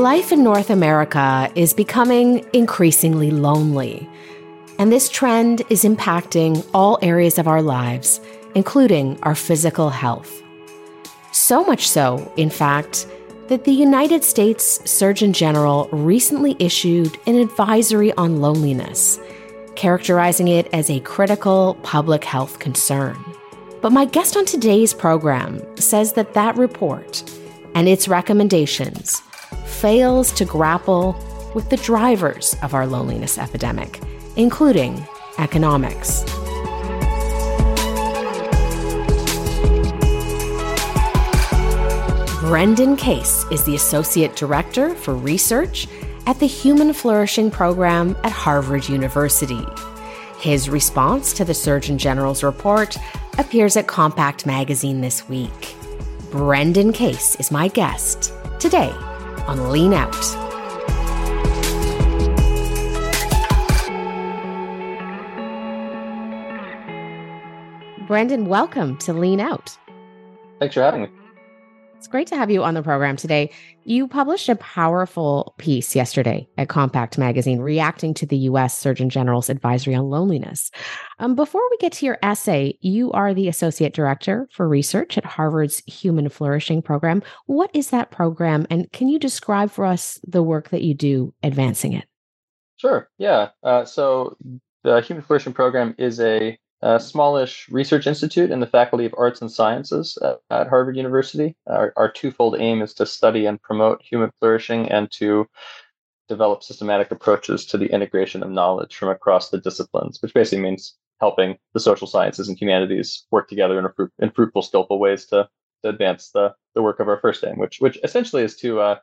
Life in North America is becoming increasingly lonely. And this trend is impacting all areas of our lives, including our physical health. So much so, in fact, that the United States Surgeon General recently issued an advisory on loneliness, characterizing it as a critical public health concern. But my guest on today's program says that that report and its recommendations fails to grapple with the drivers of our loneliness epidemic, including economics. Brendan Case is the Associate Director for Research at the Human Flourishing Program at Harvard University. His response to the Surgeon General's report appears at Compact Magazine this week. Brendan Case is my guest today on Lean Out. Brendan, welcome to Lean Out. Thanks for having me. It's great to have you on the program today. You published a powerful piece yesterday at Compact Magazine reacting to the US Surgeon General's advisory on loneliness. Um, before we get to your essay, you are the Associate Director for Research at Harvard's Human Flourishing Program. What is that program, and can you describe for us the work that you do advancing it? Sure, yeah. Uh, so, the Human Flourishing Program is a a smallish research institute in the Faculty of Arts and Sciences at, at Harvard University. Our, our, twofold aim is to study and promote human flourishing and to develop systematic approaches to the integration of knowledge from across the disciplines, which basically means helping the social sciences and humanities work together in, in fruitful, skillful ways to, to advance the, the work of our first aim, which, which essentially is to uh,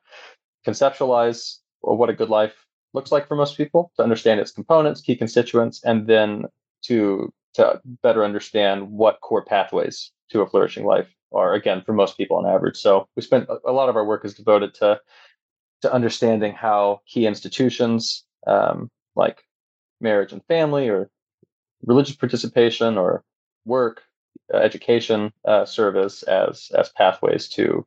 conceptualize what a good life looks like for most people, to understand its components, key constituents, and then to to better understand what core pathways to a flourishing life are again for most people on average. So we spent a lot of our work is devoted to to understanding how key institutions um, like marriage and family or religious participation or work uh, education uh, service as as pathways to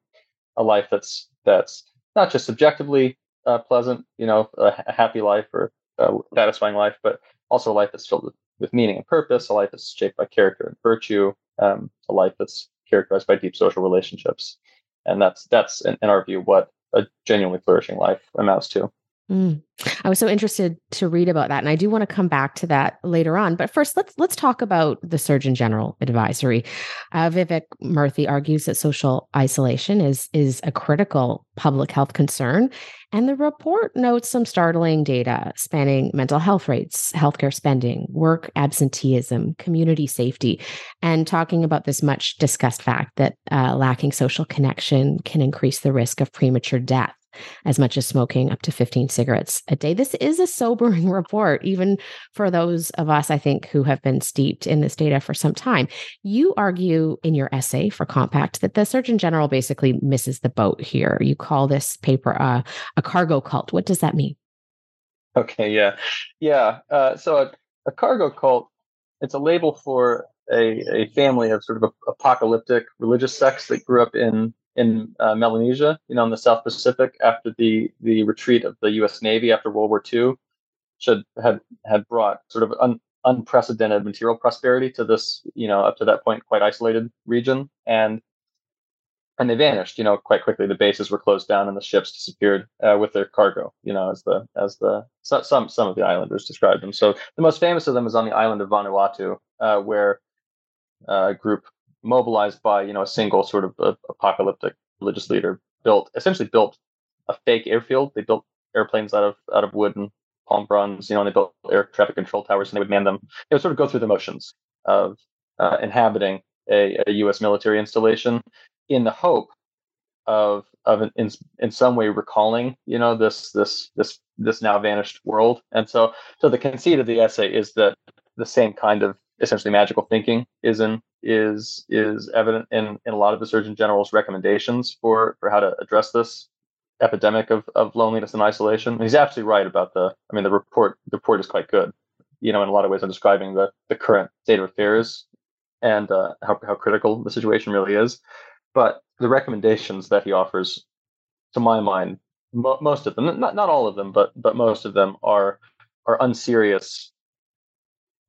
a life that's that's not just subjectively uh, pleasant you know a, a happy life or a satisfying life but also a life that's filled with with meaning and purpose, a life that's shaped by character and virtue, um, a life that's characterized by deep social relationships. And that's that's in, in our view what a genuinely flourishing life amounts to. Mm. I was so interested to read about that, and I do want to come back to that later on. But first, let's let's talk about the Surgeon General advisory. Uh, Vivek Murthy argues that social isolation is is a critical public health concern, and the report notes some startling data spanning mental health rates, healthcare spending, work absenteeism, community safety, and talking about this much discussed fact that uh, lacking social connection can increase the risk of premature death as much as smoking up to 15 cigarettes a day. This is a sobering report, even for those of us, I think, who have been steeped in this data for some time. You argue in your essay for Compact that the Surgeon General basically misses the boat here. You call this paper uh, a cargo cult. What does that mean? Okay, yeah. Yeah. Uh, so a, a cargo cult, it's a label for a, a family of sort of apocalyptic religious sects that grew up in in uh, Melanesia, you know, in the South Pacific after the the retreat of the U.S. Navy after World War II, should had had brought sort of un, unprecedented material prosperity to this, you know, up to that point quite isolated region, and and they vanished, you know, quite quickly. The bases were closed down and the ships disappeared uh, with their cargo, you know, as the as the some some of the islanders described them. So the most famous of them is on the island of Vanuatu, uh, where uh, a group mobilized by you know a single sort of uh, apocalyptic religious leader built essentially built a fake airfield. They built airplanes out of out of wood and palm fronds, you know, and they built air traffic control towers, and they would man them. They would sort of go through the motions of uh, inhabiting a, a, U.S. military installation in the hope of of in in some way recalling, you know, this this this this now vanished world. And so so the conceit of the essay is that the same kind of essentially magical thinking is in is is evident in, in a lot of the Surgeon General's recommendations for for how to address this epidemic of, of loneliness and isolation. And he's absolutely right about the. I mean, the report the report is quite good. You know, in a lot of ways, I'm describing the the current state of affairs and uh, how how critical the situation really is. But the recommendations that he offers, to my mind, mo- most of them, not not all of them, but but most of them are are unserious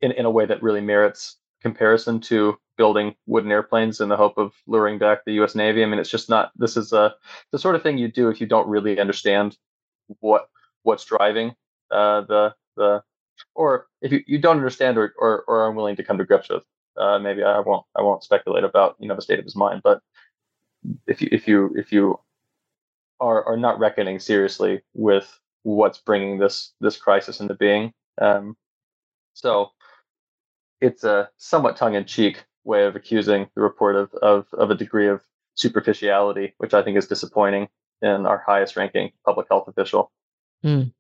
in in a way that really merits comparison to building wooden airplanes in the hope of luring back the U.S. Navy. I mean, it's just not. This is a the sort of thing you do if you don't really understand what what's driving uh, the the or if you, you don't understand or, or or are unwilling to come to grips with. Uh, maybe I won't I won't speculate about you know the state of his mind, but if you if you if you are are not reckoning seriously with what's bringing this this crisis into being, um, so it's a somewhat tongue in cheek way of accusing the report of, of of a degree of superficiality, which I think is disappointing in our highest ranking public health official. Mm.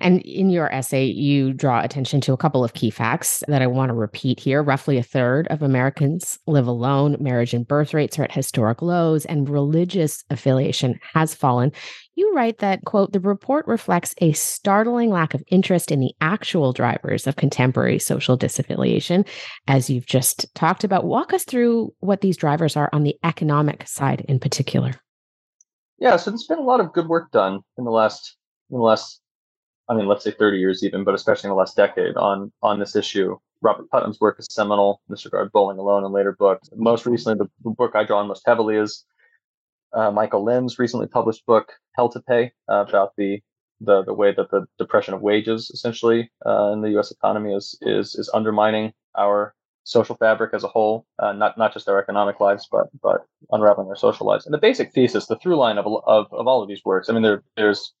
And in your essay, you draw attention to a couple of key facts that I want to repeat here. Roughly a third of Americans live alone, marriage and birth rates are at historic lows, and religious affiliation has fallen. You write that, quote, the report reflects a startling lack of interest in the actual drivers of contemporary social disaffiliation. As you've just talked about, walk us through what these drivers are on the economic side in particular. Yeah, so there's been a lot of good work done in the last in the last I mean, let's say 30 years even, but especially in the last decade on on this issue. Robert Putnam's work is seminal in this regard, Bowling Alone and later books. Most recently, the, book I draw on most heavily is uh, Michael Lind's recently published book, Hell to Pay, uh, about the, the the way that the depression of wages essentially uh, in the U.S. economy is is is undermining our social fabric as a whole, uh, not not just our economic lives, but but unraveling our social lives. And the basic thesis, the through line of of, of all of these works, I mean, there there's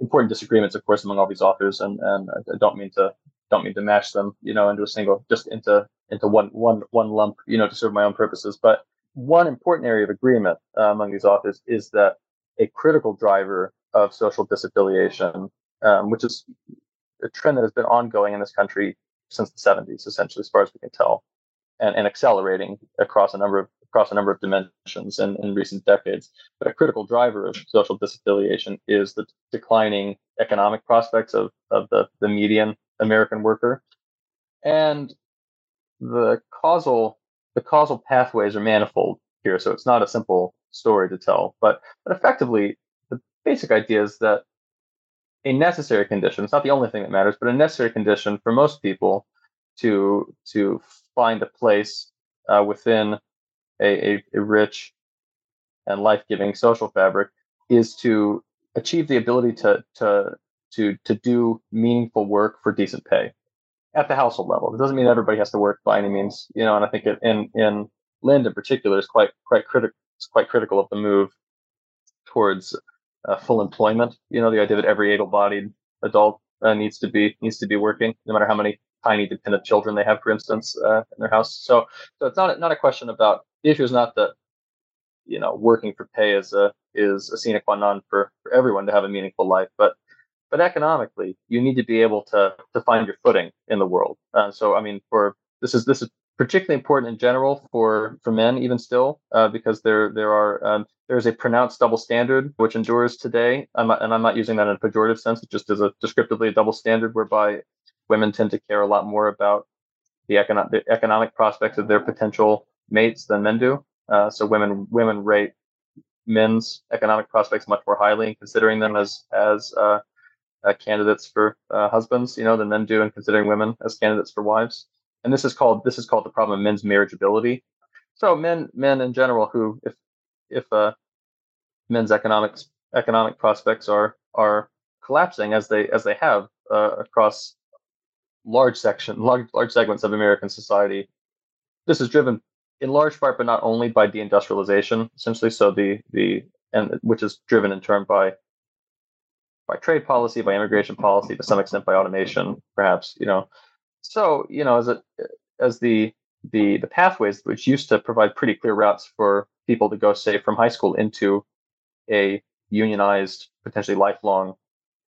important disagreements, of course, among all these authors, and and I don't mean to don't mean to mash them, you know, into a single just into into one one one lump, you know, to serve my own purposes. But one important area of agreement uh, among these authors is that a critical driver of social disaffiliation, um, which is a trend that has been ongoing in this country since the 70s, essentially, as far as we can tell, and, and accelerating across a number of across a number of dimensions in, in recent decades. But a critical driver of social disaffiliation is the declining economic prospects of, of the, the median American worker. And the causal the causal pathways are manifold here, so it's not a simple story to tell. But but effectively, the basic idea is that a necessary condition, it's not the only thing that matters, but a necessary condition for most people to to find a place uh, within a, a, a rich and life-giving social fabric is to achieve the ability to to to to do meaningful work for decent pay at the household level. It doesn't mean everybody has to work by any means, you know. And I think it, in in Lind in particular is quite quite critical quite critical of the move towards uh, full employment. You know, the idea that every able-bodied adult uh, needs to be needs to be working, no matter how many tiny dependent children they have, for instance, uh, in their house. So, so it's not not a question about the issue is not that you know working for pay is a is a sine qua non for, for everyone to have a meaningful life, but but economically, you need to be able to to find your footing in the world. Uh, so, I mean, for this is this is particularly important in general for for men, even still, uh, because there there are um, there's a pronounced double standard which endures today. I'm not, and I'm not using that in a pejorative sense. It just is a descriptively a double standard whereby women tend to care a lot more about the economic the economic prospects of their potential mates than men do. Uh, so women women rate men's economic prospects much more highly in considering them as as uh, uh, candidates for uh, husbands, you know, than men do in considering women as candidates for wives. And this is called this is called the problem of men's marriageability. So men men in general who if if uh, men's economic economic prospects are are collapsing as they as they have uh, across large section, large, large segments of American society. This is driven in large part, but not only by deindustrialization, essentially. So the the and which is driven in turn by by trade policy, by immigration policy, to some extent by automation, perhaps. You know, so you know as it as the the the pathways which used to provide pretty clear routes for people to go say from high school into a unionized potentially lifelong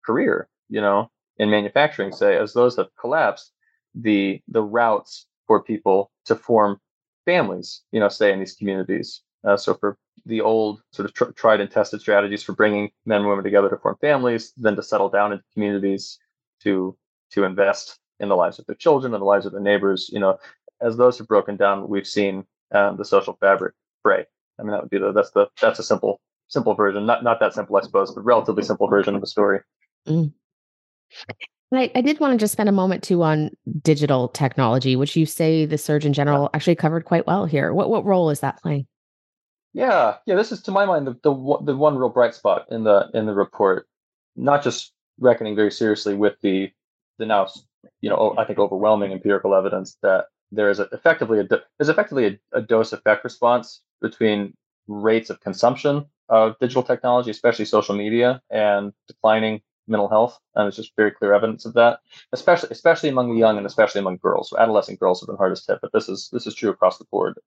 career you know in manufacturing, say, as those have collapsed, the the routes for people to form families, you know, say in these communities. Uh, so for the old sort of tr- tried and tested strategies for bringing men and women together to form families, then to settle down into communities to to invest in the lives of their children and the lives of their neighbors. You know, as those have broken down, we've seen um, the social fabric break. I mean, that would be the that's the that's a simple simple version, not not that simple, I suppose, but relatively simple version of the story. Mm. I, I, did want to just spend a moment too on digital technology, which you say the Surgeon General actually covered quite well here. What what role is that playing? Yeah, yeah, this is to my mind the, the the one real bright spot in the in the report. Not just reckoning very seriously with the the now you know I think overwhelming empirical evidence that there is a, effectively a there's effectively a, a dose effect response between rates of consumption of digital technology, especially social media, and declining mental health. And it's just very clear evidence of that, especially especially among the young and especially among girls. So adolescent girls have been hardest hit, but this is this is true across the board.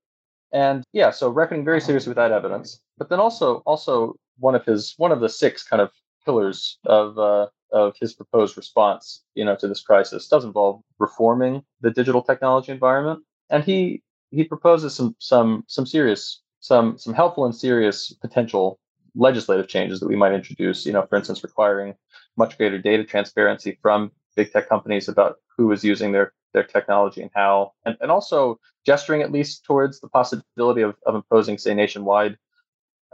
And yeah, so reckoning very seriously with that evidence. But then also also one of his one of the six kind of pillars of uh, of his proposed response, you know, to this crisis does involve reforming the digital technology environment. And he he proposes some some some serious some some helpful and serious potential legislative changes that we might introduce. You know, for instance, requiring much greater data transparency from big tech companies about who is using their their technology and how, and, and also gesturing at least towards the possibility of, of imposing, say, nationwide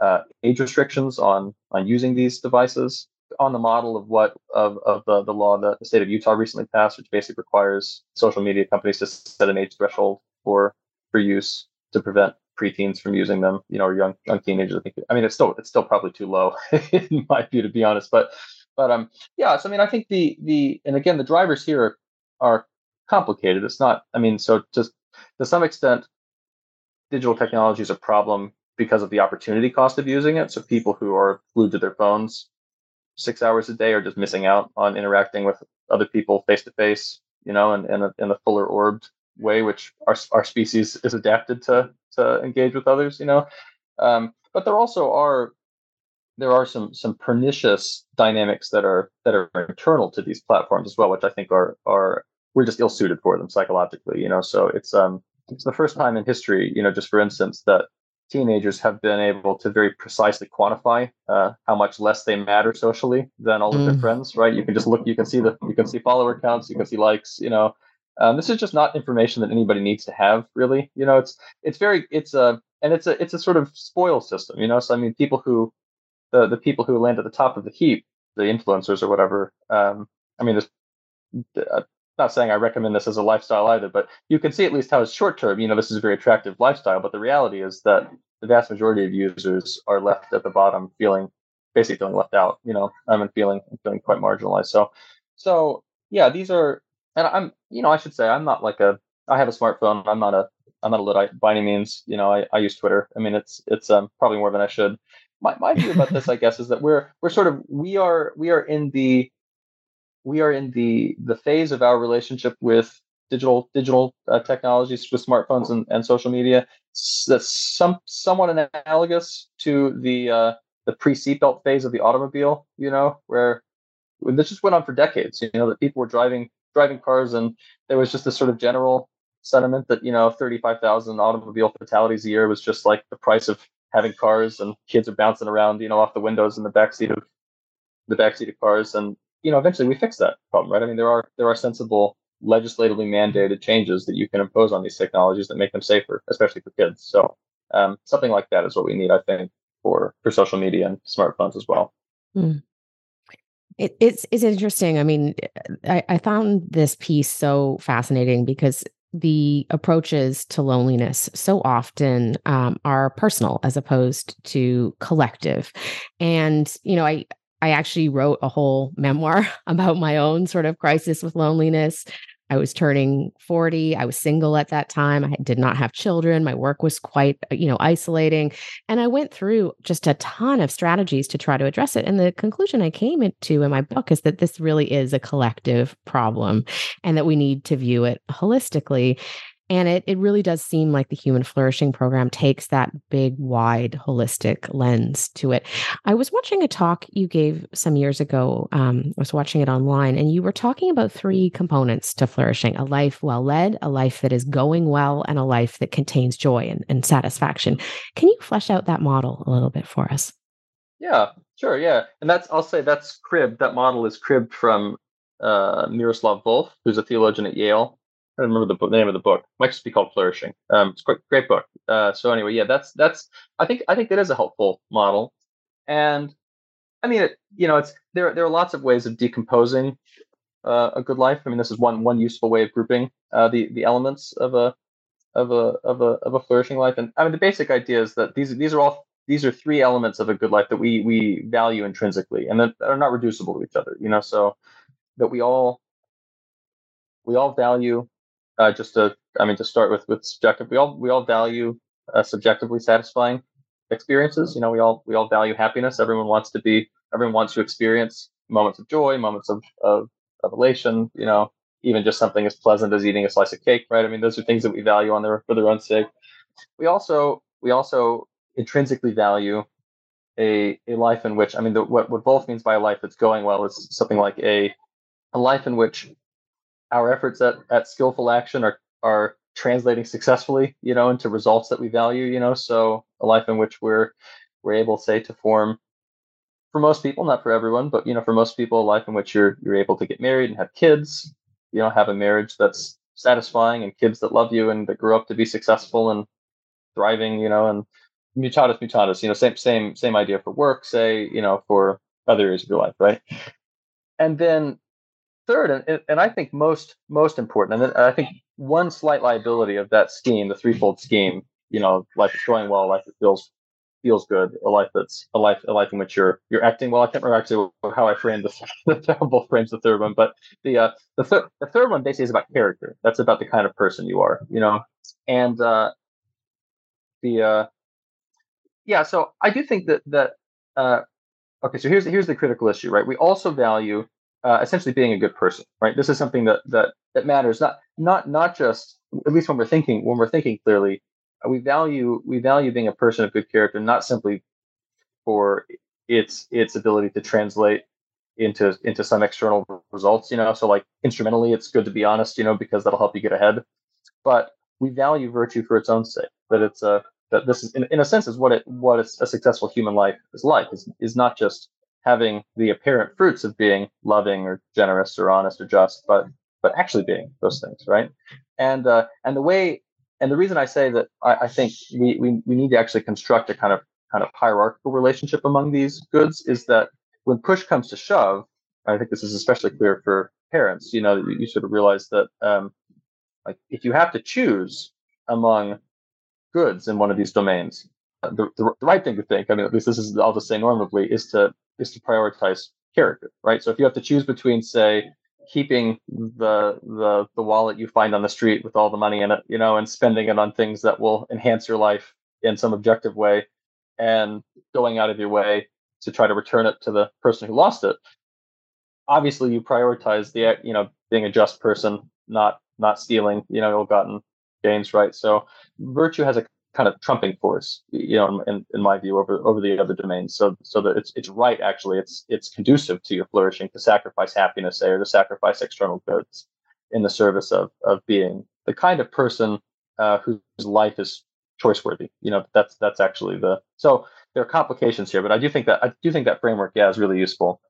uh, age restrictions on on using these devices on the model of what of, of the, the law that the state of Utah recently passed, which basically requires social media companies to set an age threshold for for use to prevent preteens from using them, you know, or young young teenagers. I think I mean it's still it's still probably too low in my view to be honest. But but um yeah, so I mean I think the the and again the drivers here are complicated. It's not I mean so just to some extent digital technology is a problem because of the opportunity cost of using it. So people who are glued to their phones six hours a day are just missing out on interacting with other people face to face, you know, and in, in, a, in a fuller orbed way, which our, our species is adapted to to engage with others, you know. Um, but there also are there are some some pernicious dynamics that are that are internal to these platforms as well, which I think are are we're just ill suited for them psychologically, you know. So it's um it's the first time in history, you know, just for instance, that teenagers have been able to very precisely quantify uh, how much less they matter socially than all of mm. their friends right you can just look you can see the you can see follower counts you can see likes you know um, this is just not information that anybody needs to have really you know it's it's very it's a and it's a it's a sort of spoil system you know so i mean people who the the people who land at the top of the heap the influencers or whatever um, i mean there's uh, not saying I recommend this as a lifestyle either, but you can see at least how it's short term. You know, this is a very attractive lifestyle, but the reality is that the vast majority of users are left at the bottom, feeling basically feeling left out. You know, I'm feeling feeling quite marginalized. So, so yeah, these are, and I'm, you know, I should say I'm not like a, I have a smartphone. I'm not a, I'm not a luddite by any means. You know, I, I use Twitter. I mean, it's it's um, probably more than I should. My my view about this, I guess, is that we're we're sort of we are we are in the we are in the the phase of our relationship with digital digital uh, technologies with smartphones and, and social media. That's some somewhat analogous to the uh, the pre seatbelt phase of the automobile you know where this just went on for decades you know that people were driving driving cars and there was just this sort of general sentiment that you know 35,000 automobile fatalities a year was just like the price of having cars and kids are bouncing around you know off the windows in the backseat of the backseat of cars. And you know, eventually we fix that problem, right? I mean, there are there are sensible legislatively mandated changes that you can impose on these technologies that make them safer, especially for kids. So um, something like that is what we need, I think, for for social media and smartphones as well. Mm. It, it's it's interesting. I mean, I, I found this piece so fascinating because the approaches to loneliness so often um, are personal as opposed to collective and you know i I actually wrote a whole memoir about my own sort of crisis with loneliness. I was turning 40. I was single at that time. I did not have children. My work was quite, uh, you know, isolating. And I went through just a ton of strategies to try to address it. And the conclusion I came to in my book is that this really is a collective problem and that we need to view it holistically. And it, it really does seem like the Human Flourishing Program takes that big, wide, holistic lens to it. I was watching a talk you gave some years ago. Um, I was watching it online, and you were talking about three components to flourishing a life well led, a life that is going well, and a life that contains joy and, and satisfaction. Can you flesh out that model a little bit for us? Yeah, sure. Yeah. And that's, I'll say that's cribbed, that model is cribbed from uh, Miroslav Volf, who's a theologian at Yale I don't remember the, book, name of the book. It might just be called Flourishing. Um, it's a great, great book. Uh, so anyway, yeah, that's that's. I think I think that is a helpful model. and I mean, it, you know, it's there. There are lots of ways of decomposing uh, a good life. I mean, this is one one useful way of grouping uh, the the elements of a of a of a of a flourishing life. And I mean, the basic idea is that these these are all these are three elements of a good life that we we value intrinsically and that are not reducible to each other. You know, so that we all we all value uh, just to I mean to start with with subjective. We all we all value uh, subjectively satisfying experiences. You know, we all we all value happiness. Everyone wants to be. Everyone wants to experience moments of joy, moments of of, of elation. You know, even just something as pleasant as eating a slice of cake, right? I mean, those are things that we value on their for their own sake. We also we also intrinsically value a a life in which I mean, the, what what Volf means by a life that's going well is something like a a life in which our efforts at, at skillful action are are translating successfully, you know, into results that we value, you know. So a life in which we're we're able, say, to form for most people, not for everyone, but you know, for most people, a life in which you're you're able to get married and have kids, you know, have a marriage that's satisfying and kids that love you and that grow up to be successful and thriving, you know, and mutatis mutatis, you know, same same same idea for work, say, you know, for other areas of your life, right? And then third, and, and I think most most important, and I think one slight liability of that scheme, the threefold scheme, you know, life is going well, life that feels feels good, a life that's a life a life in which you're you're acting well. I can't remember actually how I framed the, the Volf frames the third one, but the uh, the third the third one basically is about character. That's about the kind of person you are, you know, and uh, the uh, yeah. So I do think that that uh, okay. So here's here's the critical issue, right? We also value uh, essentially being a good person, right? This is something that that that matters. Not not not just at least when we're thinking when we're thinking clearly. Uh, we value we value being a person of good character, not simply for its its ability to translate into into some external results. You know, so like instrumentally, it's good to be honest. You know, because that'll help you get ahead. But we value virtue for its own sake. That it's a that this is in, in a sense is what it what a successful human life is like is is not just having the apparent fruits of being loving or generous or honest or just, but but actually being those things, right? And uh, and the way and the reason I say that I, I think we, we we need to actually construct a kind of kind of hierarchical relationship among these goods is that when push comes to shove, I think this is especially clear for parents. You know, you, you sort of realize that um, like if you have to choose among goods in one of these domains, uh, the, the, the, right thing to think, I mean, at least this is, I'll just say normatively, is to is to prioritize character, right? So if you have to choose between, say, keeping the the the wallet you find on the street with all the money in it, you know, and spending it on things that will enhance your life in some objective way, and going out of your way to try to return it to the person who lost it. Obviously, you prioritize the you know being a just person, not not stealing, you know, ill-gotten gains, right? So virtue has a kind of trumping force, you know, in, in my view, over over the other domains. So so that it's it's right actually, it's it's conducive to your flourishing to sacrifice happiness, say, or to sacrifice external goods in the service of of being the kind of person uh, whose life is choice worthy. You know, that's that's actually the so there are complications here, but I do think that I do think that framework, yeah, is really useful,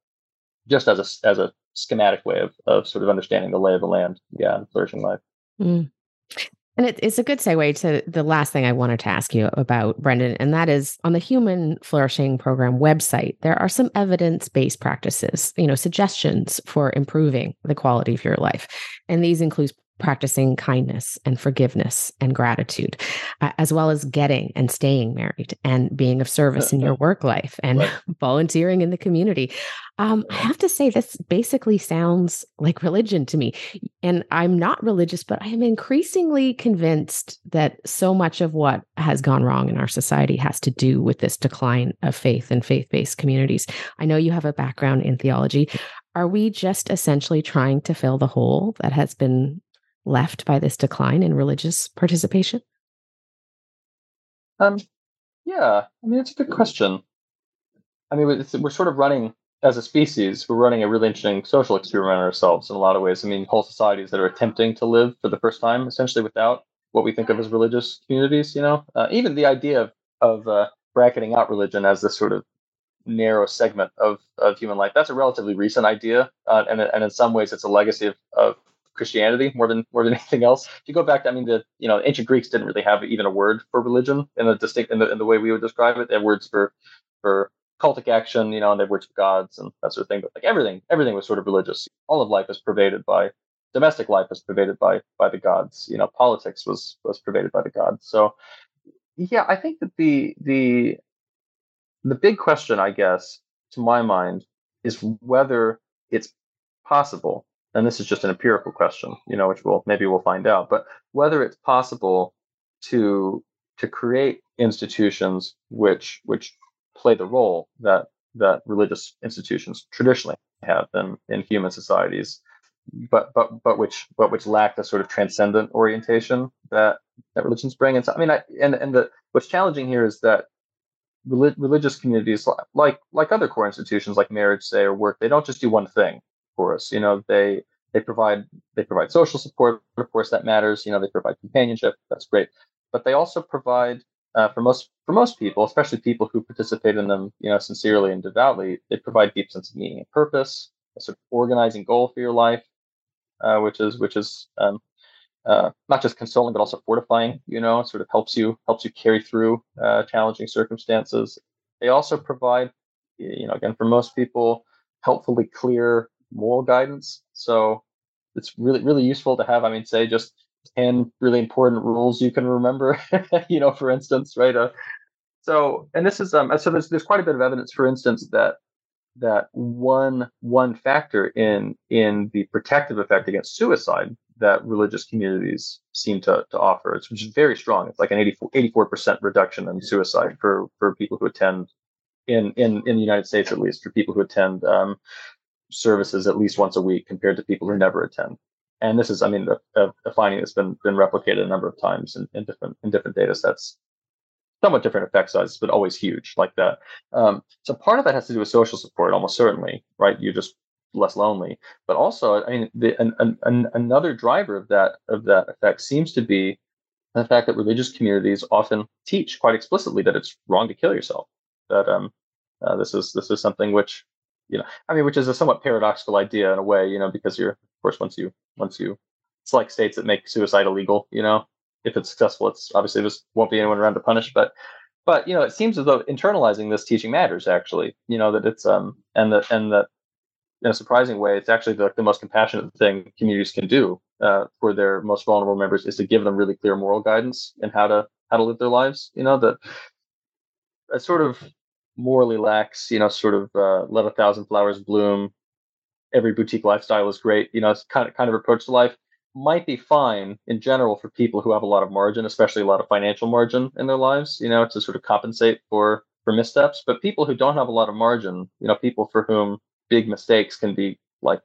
just as a as a schematic way of of sort of understanding the lay of the land, yeah, and flourishing life. Mm. And it, it's a good segue to the last thing I wanted to ask you about, Brendan, and that is on the Human Flourishing Program website, there are some evidence based practices, you know, suggestions for improving the quality of your life. And these include practicing kindness and forgiveness and gratitude, uh, as well as getting and staying married and being of service in your work life and right. volunteering in the community. Um, I have to say, this basically sounds like religion to me. And I'm not religious, but I am increasingly convinced that so much of what has gone wrong in our society has to do with this decline of faith and faith based communities. I know you have a background in theology. Are we just essentially trying to fill the hole that has been left by this decline in religious participation? Um, yeah, I mean, it's a good question. I mean, we're sort of running as a species, we're running a really interesting social experiment ourselves in a lot of ways. I mean, whole societies that are attempting to live for the first time, essentially without what we think of as religious communities. You know, uh, even the idea of of uh, bracketing out religion as this sort of narrow segment of, of human life. That's a relatively recent idea, uh, and and in some ways, it's a legacy of, of Christianity more than more than anything else. If you go back, I mean, the you know ancient Greeks didn't really have even a word for religion in a distinct in the, in the way we would describe it. They had words for for cultic action, you know, and they worship gods and that sort of thing. But like everything, everything was sort of religious. All of life was pervaded by domestic life was pervaded by by the gods. You know, politics was was pervaded by the gods. So yeah, I think that the the the big question, I guess, to my mind, is whether it's possible, and this is just an empirical question, you know, which we'll maybe we'll find out, but whether it's possible to to create institutions which which play the role that that religious institutions traditionally have in, in human societies, but but but which but which lack the sort of transcendent orientation that that religions bring. And so, I mean, I, and and the what's challenging here is that relig- religious communities, like like other core institutions, like marriage, say, or work, they don't just do one thing for us. You know, they they provide they provide social support. Of course, that matters. You know, they provide companionship. That's great, but they also provide uh, for most for most people, especially people who participate in them, you know, sincerely and devoutly, they provide deep sense of meaning and purpose, a sort of organizing goal for your life, uh, which is which is um, uh, not just consoling but also fortifying. You know, sort of helps you helps you carry through uh, challenging circumstances. They also provide, you know, again for most people, helpfully clear moral guidance. So it's really really useful to have. I mean, say just 10 really important rules you can remember you know for instance right uh, so and this is um so there's there's quite a bit of evidence for instance that that one one factor in in the protective effect against suicide that religious communities seem to, to offer it's which is very strong it's like an 84 percent reduction in suicide for for people who attend in in in the united states at least for people who attend um, services at least once a week compared to people who never attend and this is, I mean, a, a finding that's been been replicated a number of times in, in different in different data sets. Somewhat different effect sizes, but always huge like that. Um, so part of that has to do with social support, almost certainly, right? You're just less lonely, but also, I mean, the, an, an, another driver of that of that effect seems to be the fact that religious communities often teach quite explicitly that it's wrong to kill yourself. That um, uh, this is this is something which you know, I mean, which is a somewhat paradoxical idea in a way, you know, because you're, of course, once you, once you, it's like states that make suicide illegal, you know, if it's successful, it's obviously there won't be anyone around to punish, but, but, you know, it seems as though internalizing this teaching matters actually, you know, that it's, um, and that, and that in a surprising way, it's actually the, the most compassionate thing communities can do uh, for their most vulnerable members is to give them really clear moral guidance and how to, how to live their lives, you know, that, a sort of morally lax, you know, sort of uh, let a thousand flowers bloom. Every boutique lifestyle is great, you know, it's kind of kind of approach to life might be fine in general for people who have a lot of margin, especially a lot of financial margin in their lives, you know, to sort of compensate for for missteps. But people who don't have a lot of margin, you know, people for whom big mistakes can be like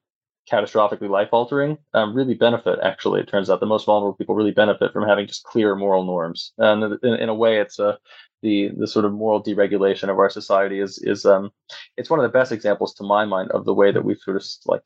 catastrophically life altering, um, really benefit. Actually, it turns out the most vulnerable people really benefit from having just clear moral norms. And in, in a way, it's a the the sort of moral deregulation of our society is is um it's one of the best examples to my mind of the way that we've sort of like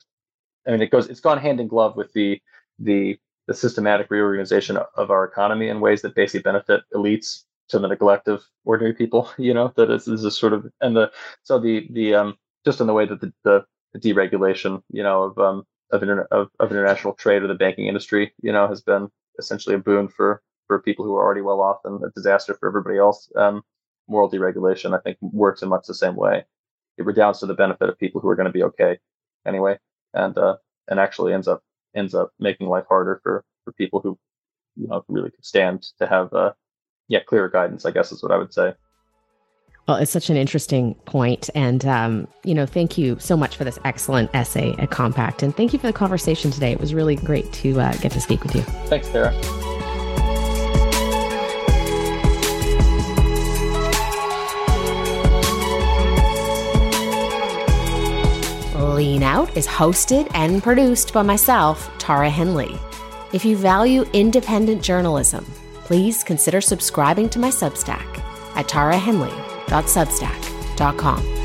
I mean it goes it's gone hand in glove with the the the systematic reorganization of our economy in ways that basically benefit elites to the neglect of ordinary people you know that is, is a sort of and the so the the um just in the way that the, the, deregulation you know of um of, of of international trade or the banking industry you know has been essentially a boon for for people who are already well off and a disaster for everybody else. Um, moral deregulation, I think, works in much the same way. It redounds to the benefit of people who are going to be okay anyway, and uh, and actually ends up ends up making life harder for for people who you know really could stand to have uh, yeah clearer guidance. I guess is what I would say. Well, it's such an interesting point, and um, you know, thank you so much for this excellent essay at Compact, and thank you for the conversation today. It was really great to uh, get to speak with you. Thanks, Tara. Lean Out is hosted and produced by myself, Tara Henley. If you value independent journalism, please consider subscribing to my Substack at tarahenley.substack.com.